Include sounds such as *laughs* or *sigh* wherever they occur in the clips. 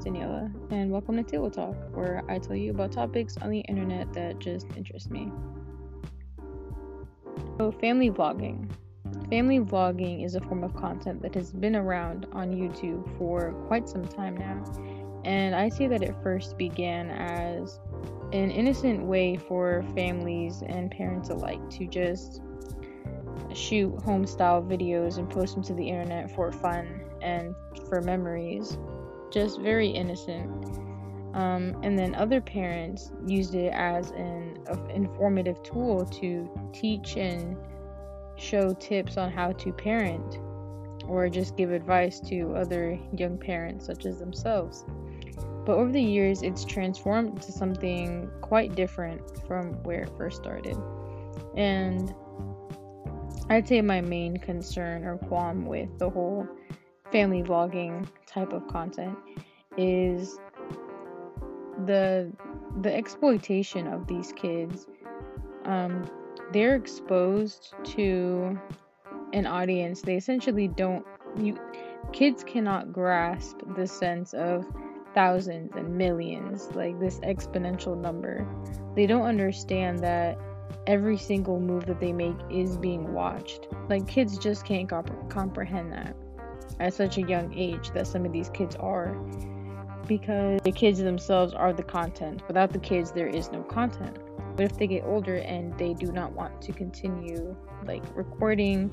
Daniela, and welcome to Table Talk, where I tell you about topics on the internet that just interest me. So, family vlogging. Family vlogging is a form of content that has been around on YouTube for quite some time now, and I see that it first began as an innocent way for families and parents alike to just shoot home style videos and post them to the internet for fun and for memories. Just very innocent. Um, and then other parents used it as an informative tool to teach and show tips on how to parent or just give advice to other young parents such as themselves. But over the years, it's transformed to something quite different from where it first started. And I'd say my main concern or qualm with the whole family vlogging type of content is the the exploitation of these kids. Um, they're exposed to an audience they essentially don't you kids cannot grasp the sense of thousands and millions like this exponential number they don't understand that every single move that they make is being watched. Like kids just can't comp- comprehend that at such a young age that some of these kids are because the kids themselves are the content. Without the kids there is no content. But if they get older and they do not want to continue like recording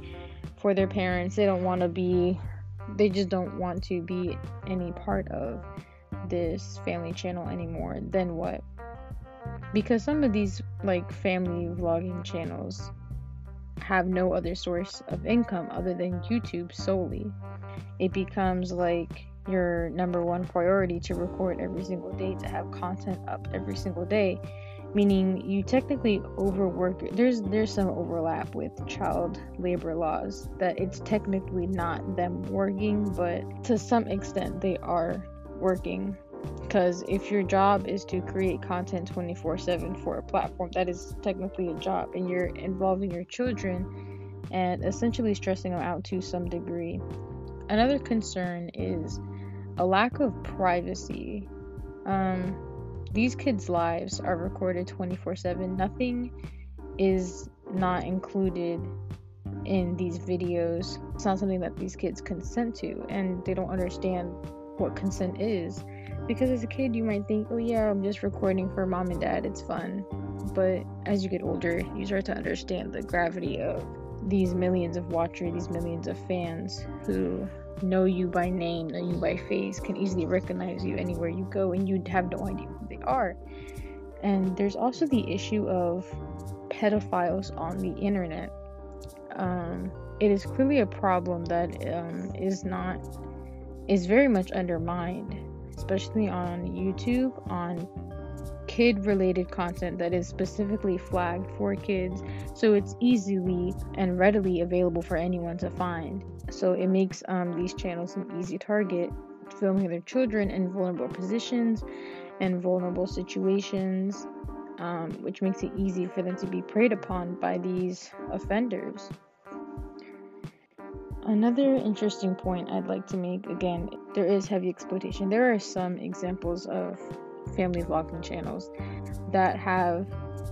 for their parents, they don't want to be they just don't want to be any part of this family channel anymore, then what? because some of these like family vlogging channels have no other source of income other than YouTube solely. It becomes like your number one priority to record every single day, to have content up every single day, meaning you technically overwork. There's there's some overlap with child labor laws that it's technically not them working, but to some extent they are working because if your job is to create content 24 7 for a platform, that is technically a job, and you're involving your children and essentially stressing them out to some degree. Another concern is a lack of privacy. Um, these kids' lives are recorded 24 7. Nothing is not included in these videos. It's not something that these kids consent to, and they don't understand what consent is because as a kid you might think oh yeah i'm just recording for mom and dad it's fun. But as you get older you start to understand the gravity of these millions of watchers these millions of fans who know you by name know you by face can easily recognize you anywhere you go and you'd have no idea who they are. And there's also the issue of pedophiles on the internet. Um, it is clearly a problem that um, is not is very much undermined especially on YouTube, on kid related content that is specifically flagged for kids. So it's easily and readily available for anyone to find. So it makes um, these channels an easy target filming their children in vulnerable positions and vulnerable situations um, which makes it easy for them to be preyed upon by these offenders Another interesting point I'd like to make again, there is heavy exploitation. There are some examples of family vlogging channels that have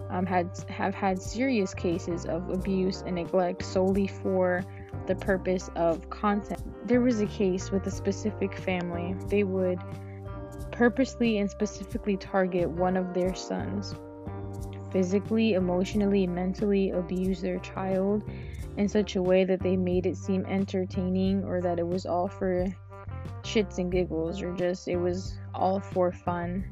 um, had have had serious cases of abuse and neglect solely for the purpose of content. There was a case with a specific family. They would purposely and specifically target one of their sons, physically, emotionally, mentally abuse their child in such a way that they made it seem entertaining or that it was all for shits and giggles or just it was all for fun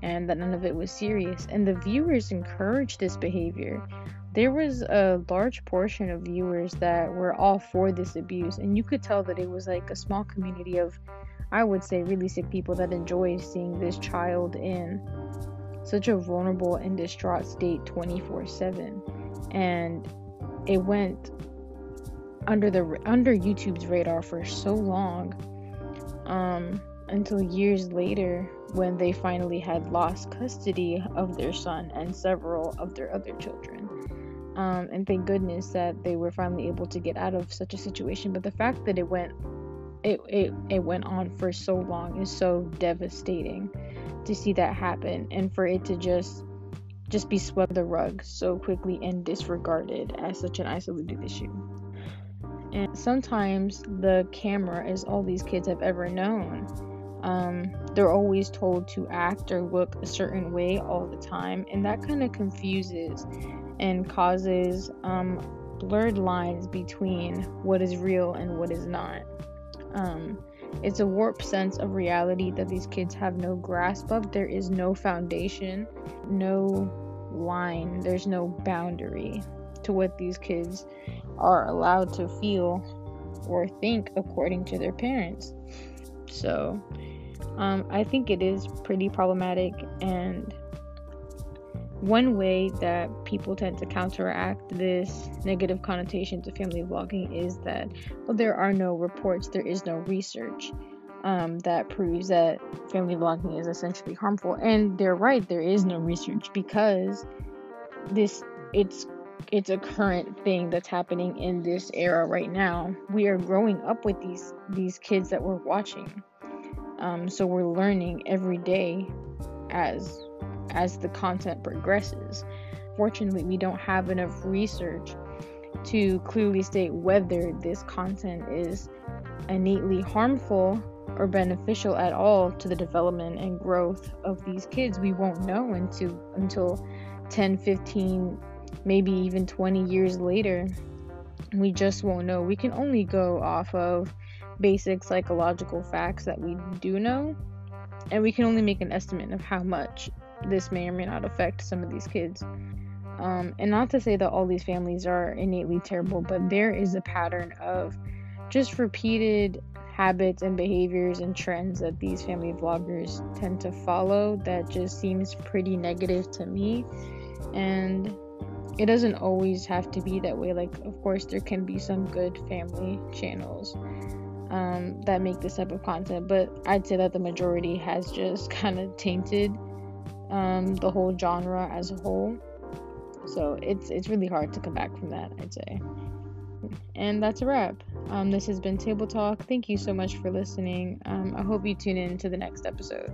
and that none of it was serious. And the viewers encouraged this behavior. There was a large portion of viewers that were all for this abuse, and you could tell that it was like a small community of, I would say, really sick people that enjoy seeing this child in such a vulnerable and distraught state 24 7. And it went under the under YouTube's radar for so long um, until years later when they finally had lost custody of their son and several of their other children. Um, and thank goodness that they were finally able to get out of such a situation. But the fact that it went it, it it went on for so long is so devastating to see that happen and for it to just just be swept the rug so quickly and disregarded as such an isolated issue. And sometimes the camera is all these kids have ever known. Um, they're always told to act or look a certain way all the time, and that kind of confuses and causes um, blurred lines between what is real and what is not. Um, it's a warped sense of reality that these kids have no grasp of. There is no foundation, no line, there's no boundary to what these kids are allowed to feel or think according to their parents. So, um, I think it is pretty problematic and one way that people tend to counteract this negative connotation to family vlogging is that well, there are no reports, there is no research um, that proves that family vlogging is essentially harmful. And they're right, there is no research because this it's it's a current thing that's happening in this era right now. We are growing up with these these kids that we're watching. Um, so we're learning every day as as the content progresses. Fortunately, we don't have enough research to clearly state whether this content is innately harmful or beneficial at all to the development and growth of these kids. We won't know until until 10, 15, maybe even 20 years later. We just won't know. We can only go off of basic psychological facts that we do know, and we can only make an estimate of how much this may or may not affect some of these kids. Um, and not to say that all these families are innately terrible, but there is a pattern of just repeated habits and behaviors and trends that these family vloggers tend to follow that just seems pretty negative to me. And it doesn't always have to be that way. Like, of course, there can be some good family channels um, that make this type of content, but I'd say that the majority has just *laughs* kind of tainted um, the whole genre as a whole. So it's it's really hard to come back from that, I'd say. And that's a wrap. Um, this has been Table Talk. Thank you so much for listening. Um, I hope you tune in to the next episode.